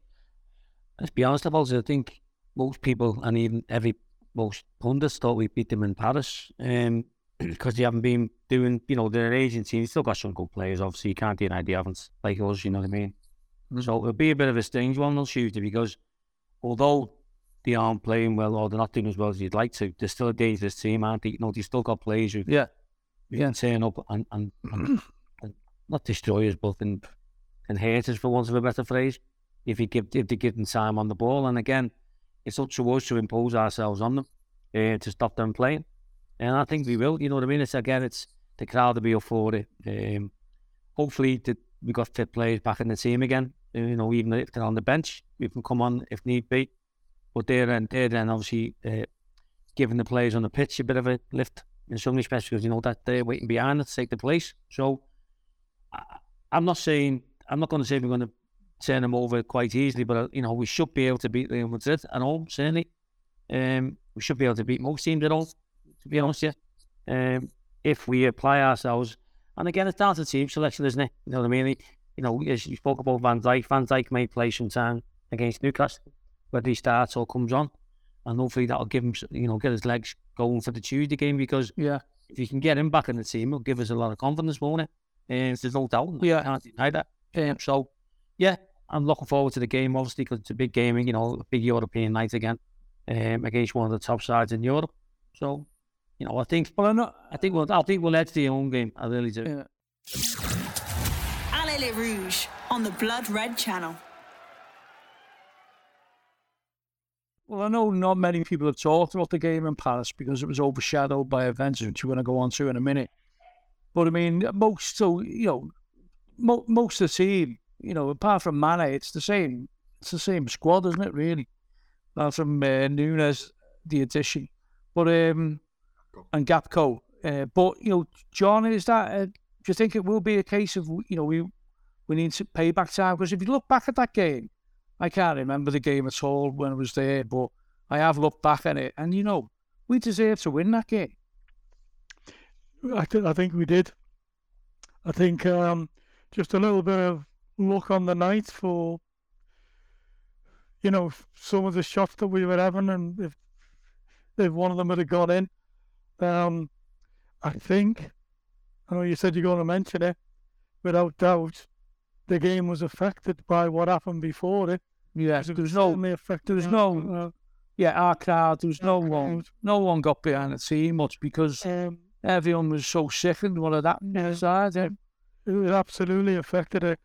E: let's be honest about it, I think most people and even every, most pundits thought we beat them in Paris um, because they haven't been doing, you know, their agency, they still got some good players, obviously, you can't deny they haven't, like us, you know what I mean? So it'll be a bit of a strange one on Tuesday because although they aren't playing well or they're not doing as well as you'd like to, they're still a dangerous team, aren't they? You know, they still got players who
B: Yeah.
E: you can turn up and, and, and, and not destroy us, but and, and hurt us, for want of a better phrase, if you give if they give them time on the ball. And again, it's up to us to impose ourselves on them uh, to stop them playing. And I think we will. You know what I mean? It's again, it's the crowd will be up for it. Um, hopefully, the, we got fit players back in the team again. Uh, You know, even if they're on the bench, we can come on if need be. But there and there, then obviously uh, giving the players on the pitch a bit of a lift in some respects because you know that they're waiting behind it to take the place. So I, I'm not saying I'm not going to say we're going to turn them over quite easily, but you know we should be able to beat Real Madrid at home. Certainly, um, we should be able to beat most teams at home. To be honest, yeah, um, if we apply ourselves, and again, it's down to team selection, isn't it? You know what I mean? You know, as you spoke about Van Dijk, Van Dijk may play some time against Newcastle, whether he starts or comes on, and hopefully that'll give him, you know, get his legs going for the Tuesday game because
B: Yeah.
E: if you can get him back in the team, it'll give us a lot of confidence, won't it? And there's no doubt.
B: Yeah.
E: I can't deny that. Um, so, yeah, I'm looking forward to the game, obviously, because it's a big game, you know, a big European night again um, against one of the top sides in Europe. So, you know, I think,
B: Well, I'm not.
E: I think we'll, I think we'll edge the home game. I really do.
B: Yeah.
A: Allez les Rouges on the Blood Red channel.
B: Well, I know not many people have talked about the game in Paris because it was overshadowed by events which we're going to go on to in a minute. But I mean, most so you know, mo- most of the team, you know, apart from Mane, it's the same. It's the same squad, isn't it? Really, apart from uh, Nunez, the addition, but um, and Gakpo. Uh, but you know, John, is that? Uh, do you think it will be a case of you know we we need to pay back time? Because if you look back at that game, I can't remember the game at all when I was there, but I have looked back at it, and you know, we deserve to win that game.
C: I, th- I think we did. I think um, just a little bit of luck on the night for, you know, some of the shots that we were having, and if if one of them had gone in, um, I think. I know you said you're going to mention it. Without doubt, the game was affected by what happened before it.
B: Yeah, there
C: was
B: was no,
C: affected
B: there was no,
C: uh,
B: yeah, our crowd. There was no one, no one got behind the team much because
C: um,
B: everyone was so sickened what had happened
C: Yeah.
B: inside. Yeah.
C: it absolutely affected it.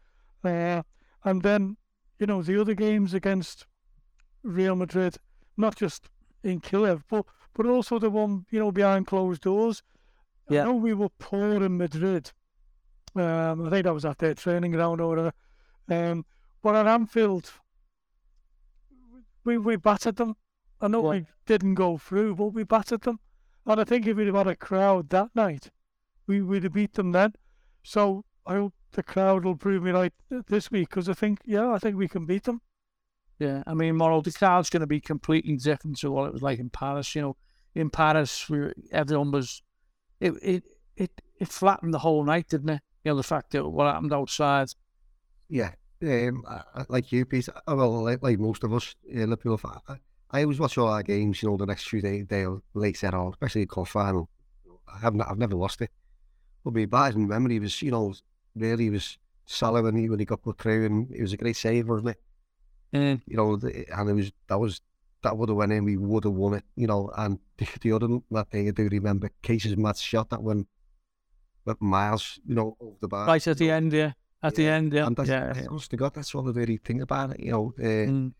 C: Uh, and then, you know, the other games against Real Madrid, not just in Kiev, but but also the one, you know, behind closed doors.
B: Yeah.
C: I know we were poor in Madrid. Um, I think that was at their training ground or whatever. Um, but at Anfield, we we battered them. I know
B: Yeah.
C: we didn't go through, but we battered them. And I think if we'd have had a crowd that night, we would have beat them then. So I hope the crowd will prove me right this week because I think, yeah, I think we can beat them.
B: Yeah, I mean, moral the crowd's going to be completely different to what it was like in Paris. You know, in Paris, we were, everyone was it it it it flattened the whole night, didn't it? You know, the fact that what happened outside.
D: Yeah, um, I, I- like you, Pete. uh, Well, like, like most of us, uh, Liverpool. I, I always watch all our games. You know, the next few days, they later on, especially the cup final. I haven't, I've never lost it. But my bad in memory was, you know, really was solid when he when he got put through, and it was a great save, wasn't it?
B: And
D: You know, and it was that was that would have went in, we would have won it. You know, and the, the other that thing I do remember, Case's mad shot that went but miles, you know, over the bar.
B: right at the end, yeah, at the end, yeah,
D: And that's,
B: yeah,
D: that's honest to God, that's all the really thing about it, you know. Uh,
B: Mm.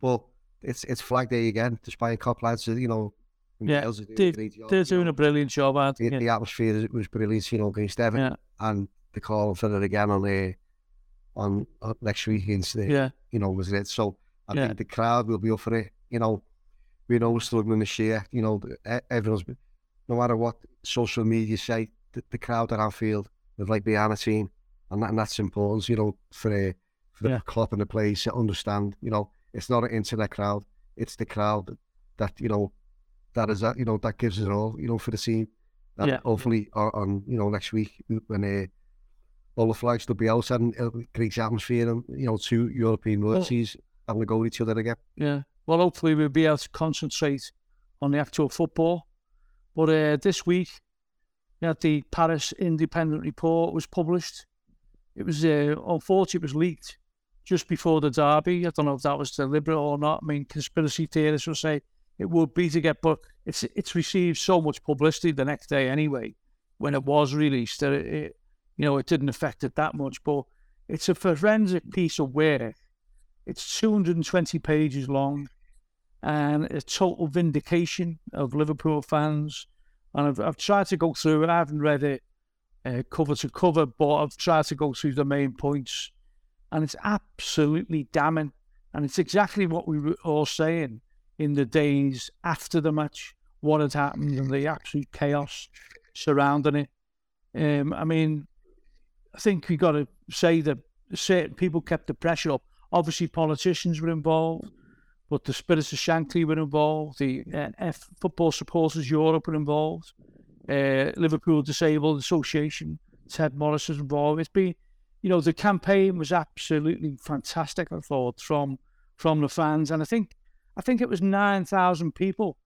D: But it's it's Flag Day again, despite a couple lads, you know.
B: Yeah,
D: are doing
B: they,
D: great job,
B: they're doing a brilliant job,
D: the,
B: they?
D: the atmosphere was brilliant, you know, against Everton.
B: Yeah,
D: And the call for it again on uh, on, on next week against the,
B: yeah,
D: you know, was it. So I
B: Yeah.
D: think the crowd will be up for it. You know, we know we're struggling this year. You know, the- everyone's, no matter what social media say, the, the crowd at Anfield, they're like behind a team. And, that, and that's important, you know, for, uh, for the
B: Yeah.
D: club and the players to understand, you know, it's not an internet crowd, it's the crowd that, you know, that is, that, you know, that gives it all, you know, for the team. And
B: Yeah.
D: hopefully on, on, you know, next week when uh, all the flags will be out and it'll be great atmosphere and, you know, two European
B: Well-
D: royalties having to go at each other again.
B: yeah. Well, hopefully we'll be able to concentrate on the actual football. But uh, this week, yeah, the Paris Independent report was published. It was uh, unfortunately it was leaked just before the derby. I don't know if that was deliberate or not. I mean, conspiracy theorists will say it would be to get, but it's it's received so much publicity the next day anyway. When it was released, that it, it you know it didn't affect it that much. But it's a forensic piece of work. It's 220 pages long, and a total vindication of Liverpool fans. And I've I've tried to go through it. I haven't read it uh, cover to cover, but I've tried to go through the main points, and it's absolutely damning. And it's exactly what we were all saying in the days after the match, what had happened, and the absolute chaos surrounding it. Um, I mean, I think we got to say that certain people kept the pressure up. Obviously, politicians were involved, but the Spirits of Shankly were involved. The uh, F Football Supporters Europe were involved. Uh, Liverpool Disabled Association, Ted Morris was involved. It's been, you know, the campaign was absolutely fantastic. I thought from from the fans, and I think I think it was nine thousand people,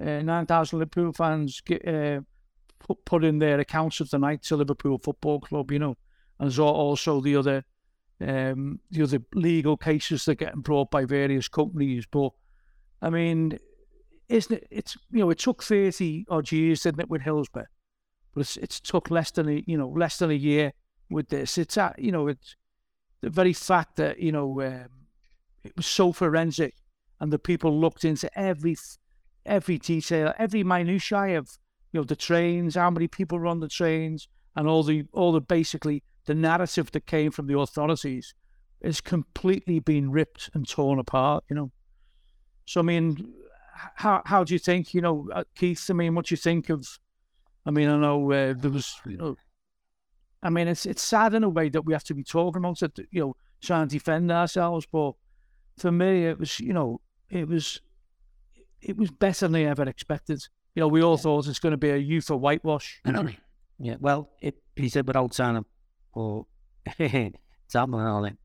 B: uh, nine thousand Liverpool fans uh, put put in their accounts of the night to Liverpool Football Club. You know, and al- also the other um, the other legal cases that are getting brought by various companies. But I mean, isn't it? It's you know, it took thirty odd years, didn't it, with Hillsborough? But it's it's took less than a you know less than a year with this. It's at you know it's the very fact that you know um, it was so forensic and the people looked into every every detail, every minutiae of you know the trains, how many people run the trains, and all the all the basically the narrative that came from the authorities is completely been ripped and torn apart. You know, so I mean, how how do you think? You know, uh, Keith. I mean, what do you think of? I mean, I know uh, there was. You know, I mean, it's it's sad in a way that we have to be talking about it. You know, trying to defend ourselves, but for me, it was. You know, it was. It was better than I ever expected. You know, we all thought it's going to be a UEFA whitewash.
E: Yeah, well, it, he said without saying it, or it's happening on it.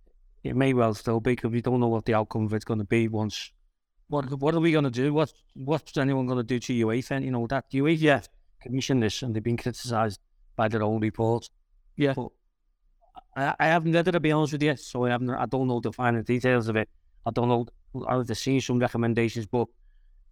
E: It may well still be because we don't know what the outcome of it's going to be once. What what are we going to do? What what's anyone going to do to UEFA? You know that UEFA
B: Yeah.
E: commissioned this and they've been criticised by their own report.
B: Yeah.
E: But I, I haven't read it to be honest with you, so I haven't. I don't know the finer details of it. I don't know. I've seen some recommendations, but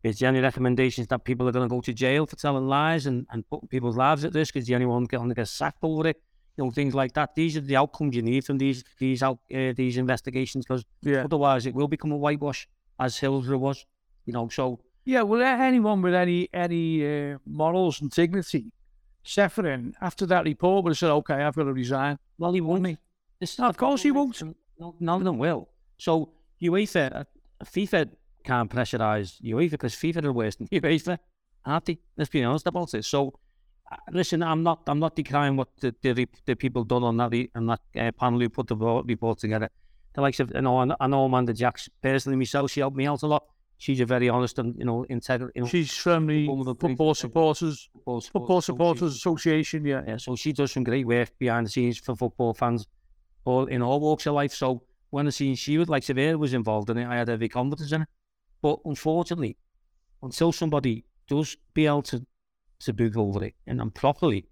E: is there any recommendations that people are going to go to jail for telling lies and, and putting people's lives at risk? Is there anyone going to get sacked over it? You know, things like that. These are the outcomes you need from these these out uh, these investigations because
B: Yeah.
E: otherwise it will become a whitewash, as Hillsborough was. You know, so
B: Yeah, well, anyone with any any uh, morals and dignity, Ceferin, after that report would have said, "Okay, I've got to resign."
E: well, he won't. This is
B: No, of course he won't.
E: No, none of them will. So UEFA, uh, FIFA can't pressurise UEFA because FIFA are worse than UEFA, aren't they? Let's be honest about it. So, uh, listen, I'm not, I'm not decrying what the the, the people done on that on that uh, panel who put the report together. The likes of, you know, I know- Amanda Jacks personally myself. She helped me out a lot. She's a very honest and you know integral. You know,
B: She's from the
E: One of the
B: Football Supporters
E: football,
B: Football
E: Supporters
B: Association. Yeah,
E: yeah, so she does some great work behind the scenes for football fans, all in all walks of life. So when I seen she would like Severe was involved in it, I had every confidence in it. But unfortunately, until somebody does be able to to book over it and, and properly,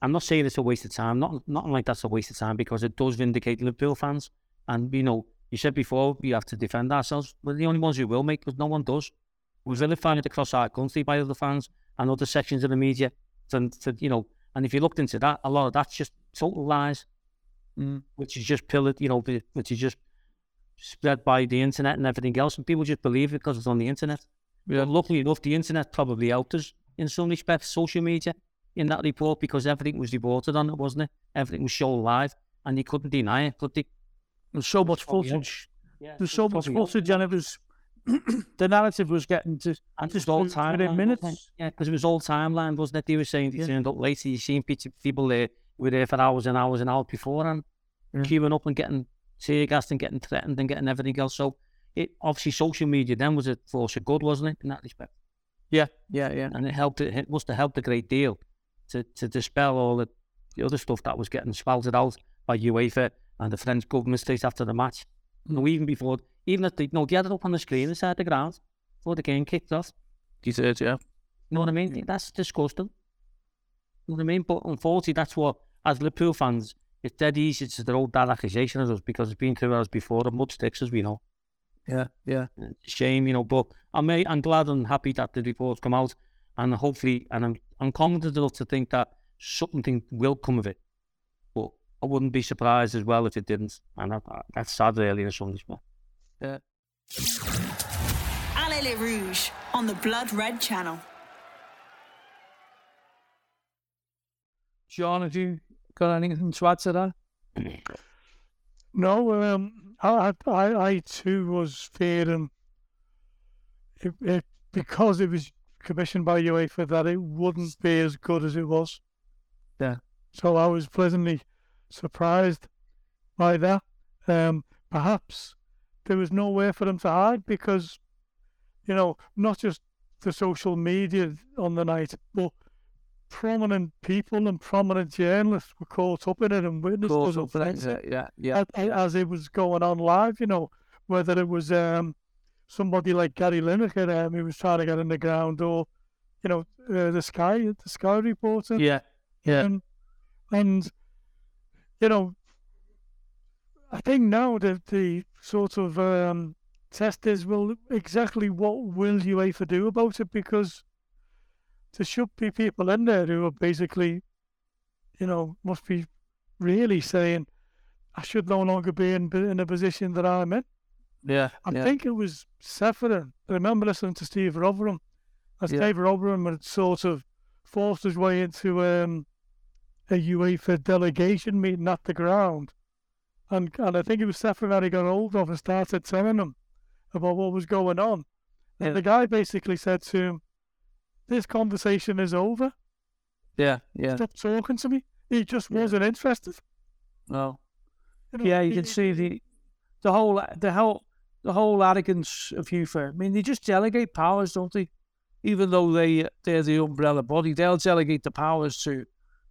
E: I'm not saying it's a waste of time. Not nothing like that's a waste of time because it does vindicate Liverpool fans. And you know, you said before we have to defend ourselves. We're the only ones who will make because no one does. We're vilified across our country by other fans and other sections of the media. To, to, you know, and if you looked into that, a lot of that's just total lies,
B: Mm.
E: which is just pillared, you know, which is just spread by the internet and everything else, and people just believe it because it's on the internet.
B: Yeah.
E: But luckily enough, the internet probably helped us in some respects, social media, in that report because everything was reported on it, wasn't it? Everything was shown live, and you couldn't deny it, could they?
B: there's so much footage.
E: Yeah,
B: There's so much footage, and it was the narrative was getting to
E: And
B: just
E: all
B: within
E: timeline,
B: minutes.
E: Yeah, because it was all timeline, wasn't it? They were saying they
B: Yeah.
E: turned up later. You seen people there were there for hours and hours and hours before and
B: Yeah.
E: queuing up and getting tear and getting threatened and getting everything else. So it obviously social media then was a force of good, wasn't it? In that respect,
B: Yeah, yeah, yeah.
E: and it helped. It, it must have helped a great deal to to dispel all the, the other stuff that was getting spouted out by UEFA and the French government straight after the match. No, hmm. even before, even if they no, they had it up on the screen inside the ground before the game kicked off.
B: He said, yeah.
E: You know what I mean? That's disgusting. You know what I mean? But unfortunately, that's what, as Liverpool fans, it's dead easy to throw that accusation at us because it's been through us before. The mud sticks, as we know.
B: Yeah, yeah.
E: Shame, you know. But I'm, I'm glad and happy that the reports come out, and hopefully, and I'm, I'm confident enough to think that something will come of it. But I wouldn't be surprised as well if it didn't, and that, that's sad, really, in some respect.
A: Allez les Rouges on the Blood Red channel.
B: John, have you got anything to add to that?
C: No, um, I, I, I too was fearing it, it, because it was commissioned by UEFA that it wouldn't be as good as it was.
B: Yeah.
C: So I was pleasantly surprised by that. Um, perhaps there was nowhere for them to hide because, you know, not just the social media on the night, but prominent people and prominent journalists were caught up in it and witnessed
B: Caught
C: us
B: up in it, yeah, yeah,
C: as, as it was going on live, you know, whether it was um, somebody like Gary Lineker um, who was trying to get in the ground or, you know, uh, the Sky, the Sky reporter.
B: Yeah, yeah.
C: Um, and, you know, I think now the, the sort of um, test is, well, exactly what will UEFA do about it? Because there should be people in there who are basically, you know, must be really saying, I should no longer be in, in a position that I'm in.
B: Yeah,
C: I
B: yeah.
C: think it was Ceferin. I remember listening to Steve Rotheram. As
B: Yeah.
C: Steve Rotheram had sort of forced his way into um, a UEFA delegation meeting at the ground. And and I think it was Ceferin that he got hold of and started telling him about what was going on.
B: Yeah.
C: And the guy basically said to him, This conversation is over.
B: yeah, yeah.
C: Stop talking to me. He just wasn't interested.
B: No.
C: You know,
B: Yeah, you
C: he-
B: can see the the whole the whole the whole arrogance of FIFA. I mean, they just delegate powers, don't they? Even though they they're the umbrella body, they'll delegate the powers to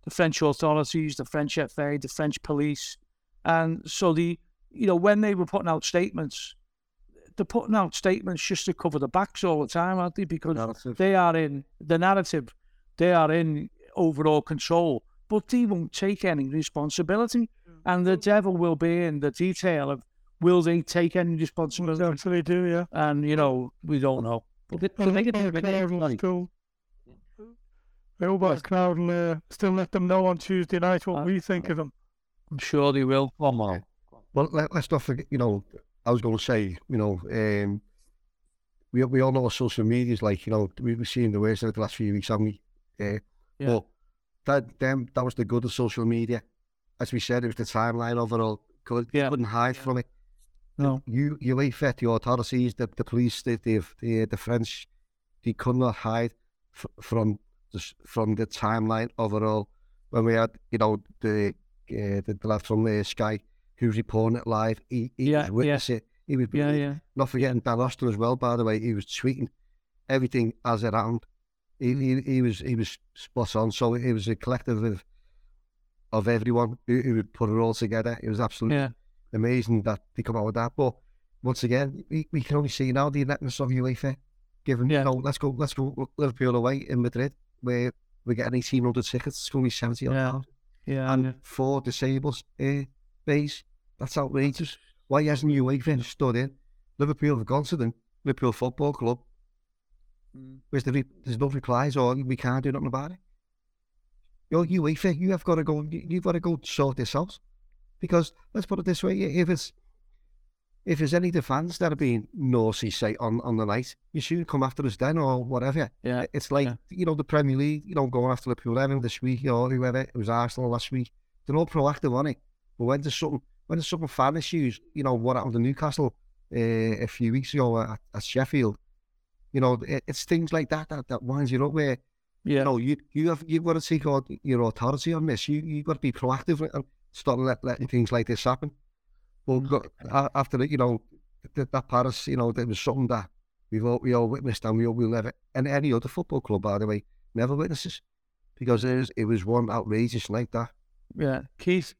B: the French authorities, the French FA, the French police, and so the you know when they were putting out statements, they're putting out statements just to cover the backs all the time, aren't they? Because
D: Narrative.
B: they are in the narrative, they are in overall control, but they won't take any responsibility. And the devil will be in the detail of will they take any
C: They
B: responsibility?
C: actually do, yeah.
B: And you know, we don't know.
E: But the,
C: I
E: the
C: hope
E: negative
C: our
E: with
C: crowd will
E: everybody-
C: still, I hope our crowd will uh, still let them know on Tuesday night what
B: Uh,
C: we think of them.
B: I'm sure they will.
E: One more.
D: Well, let, let's not forget, you know, I was going to say, you know, um, we we all know what social media is like, you know, we've seen the worst of it the last few weeks, haven't we? Uh,
B: Yeah.
D: But that, them, that was the good of social media. As we said, it was the timeline of it all. Could,
B: Yeah.
D: Couldn't hide from it.
B: No.
D: You, UEFA, the authorities, the, the police, the, the, the, the French, they could not hide f- from the, from the timeline of it all. When we had, you know, the, uh, the, the lad from uh, Sky who was reporting it live, he, he
B: Yeah,
D: was witness it. He was
B: Yeah, yeah.
D: not forgetting Dan Austin as well, by the way. He was tweeting everything as it happened. He, he, he was he was spot on. So it was a collective of of everyone who, who put it all together. It was absolutely
B: Yeah.
D: amazing that they come out with that. But once again, we, we can only see now the ineptness of UEFA. Given,
B: Yeah.
D: you know, let's go, let's go Liverpool away in Madrid, where we're getting 1,800 tickets. It's going to be 70
B: Yeah. Yeah.
D: And
B: And
D: four disabled uh, bays. That's outrageous. Why hasn't UEFA stood in? Liverpool have gone to them, Liverpool Football Club. Mm. Where's the re- there's no replies or we can't do nothing about it. Yo, UEFA, you have got to go. you- You've got to go sort this out because let's put it this way: if it's if there's any of the fans that are being naughty, say on on the night, you should come after us then or whatever.
B: yeah.
D: It's like
B: yeah.
D: you know the Premier League, you know, going after Liverpool Everton this week or whoever. It was Arsenal last week. They're all proactive on it. But when there's something, when there's something fan issues, you know what happened to Newcastle uh, a few weeks ago at, at Sheffield. You know, it, it's things like that that, that winds you up. Where
B: Yeah.
D: you know you you have you've got to take on your authority on this. You you've got to be proactive and stop let, letting things like this happen. Well, a- after you know that, that Paris, you know, there was something that we've all we all witnessed and we all will never and any other football club, by the way, never witnesses because it was, it was one outrageous like that.
B: Yeah. Keith.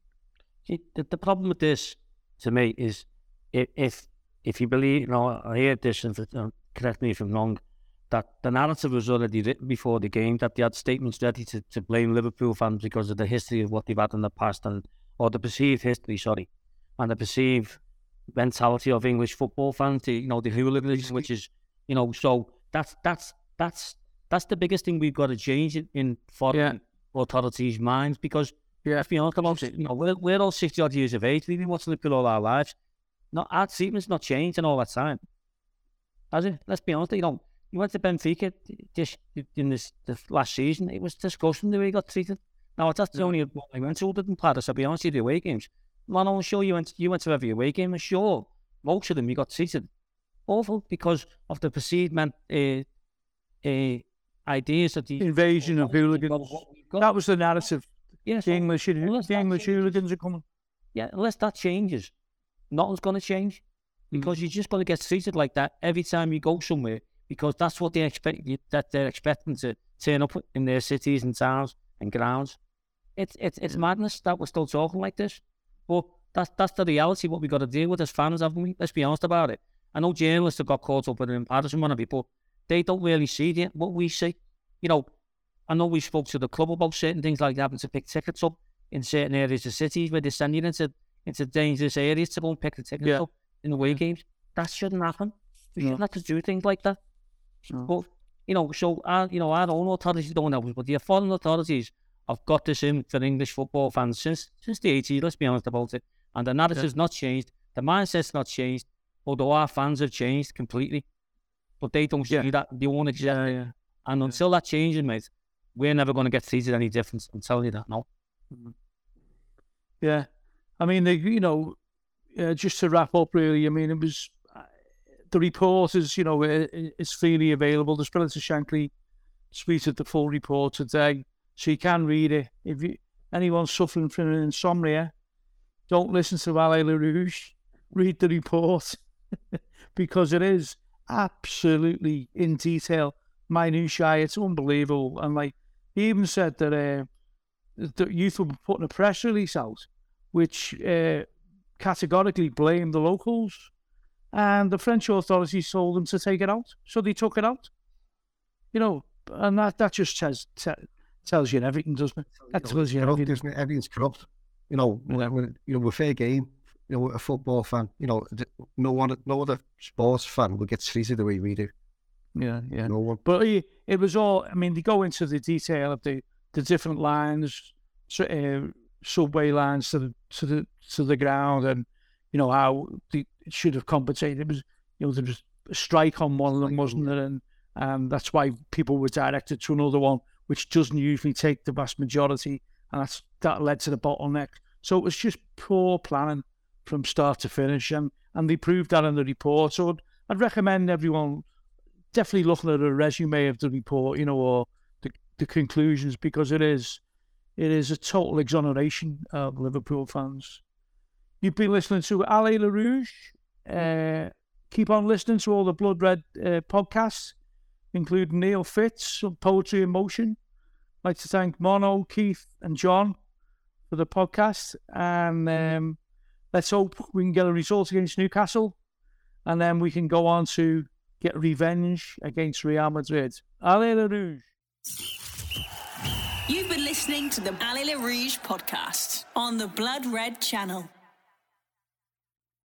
E: The, the problem with this, to me, is if if, if you believe, you know, I heard this, and correct me if I'm wrong, that the narrative was already written before the game, that they had statements ready to, to blame Liverpool fans because of the history of what they've had in the past, and or the perceived history, sorry, and the perceived mentality of English football fans, the, you know, the hooliganism, mm-hmm. which is, you know, so that's that's that's that's the biggest thing we've got to change in, in foreign authorities' minds because
B: Yeah.
E: let's be honest about it, you know, we're, we're all 60 odd years of age, we've been watching Liverpool all our lives. Not our treatment's not changed in all that time. Has it? Let's be honest, you know, you went to Benfica this in this, this last season, it was disgusting the way he got treated. Now that's the only one I went to other than Paris, I'll be honest with you, the away games. Man, I'm sure you went you went to every away game, and sure, most of them you got treated awful because of the perceived man, uh, uh, ideas of the
B: Invasion of hooligans. That was the narrative.
E: Yeah,
B: The English,
E: unless
B: the English hooligans are coming.
E: yeah, unless that changes, nothing's going to change because you're just going to get treated like that every time you go somewhere because that's what they expect you, that they're expecting to turn up in their cities and towns and grounds. It's it's it's madness that we're still talking like this, but that's that's the reality. What we've got to deal with as fans, haven't we? Let's be honest about it. I know journalists have got caught up with it in Paris and whatever, but they don't really see the, what we see. You know, I know we spoke to the club about certain things like having to pick tickets up in certain areas of cities where they send you into into dangerous areas to go and pick the tickets
B: Yeah.
E: up in the away games. That shouldn't happen. We shouldn't have to do things like that. But you know, so our you know our own authorities don't help us, but the foreign authorities have got this in for English football fans since since the 80s. Let's be honest about it. And the narrative's not changed. The mindset's not changed. although our fans have changed completely, but they don't
B: Yeah.
E: see that. They won't accept
B: Yeah,
E: it.
B: yeah.
E: And until that changes, mate, we're never going to get treated any different. I'm telling you that now.
B: Yeah, I mean, you know, uh, just to wrap up, really. I mean, it was uh, the report is, you know, it's freely available. The of Shankly tweeted the full report today, so you can read it. If you, anyone's suffering from insomnia, don't listen to Allez Les Rouges. Read the report because it is absolutely in detail, minutiae. It's unbelievable, and like he even said that. Uh, the UEFA were putting a press release out, which uh, categorically blamed the locals, and the French authorities told them to take it out, so they took it out. You know, and that that just says te- tells you everything, doesn't it? That tells you
D: corrupt,
B: everything.
D: isn't it? Everything's corrupt. You know, when, when, you know, we're fair game. You know, a football fan. You know, no one, no other sports fan will get treated the way we do.
B: Yeah, yeah.
D: No one.
B: But it, it was all. I mean, they go into the detail of the, the different lines, so, uh, subway lines to the to the to the ground, and you know how they it should have compensated. It was you know there was a strike on one of them, wasn't there? And and that's why people were directed to another one, which doesn't usually take the vast majority, and that's that led to the bottleneck. So it was just poor planning from start to finish, and and they proved that in the report. So I'd, I'd recommend everyone definitely looking at a resume of the report, you know, or the, the conclusions because it is it is a total exoneration of Liverpool fans. You've been listening to Allez Les Rouges. Uh, keep on listening to all the Blood Red uh, podcasts, including Neil Fitz of Poetry in Motion. I'd like to thank Mono, Keith, and John for the podcast. And um, let's hope we can get a result against Newcastle. And then we can go on to get revenge against Real Madrid. Allez le Rouge.
A: You've been listening to the Allez Les Rouges podcast on the Blood Red channel.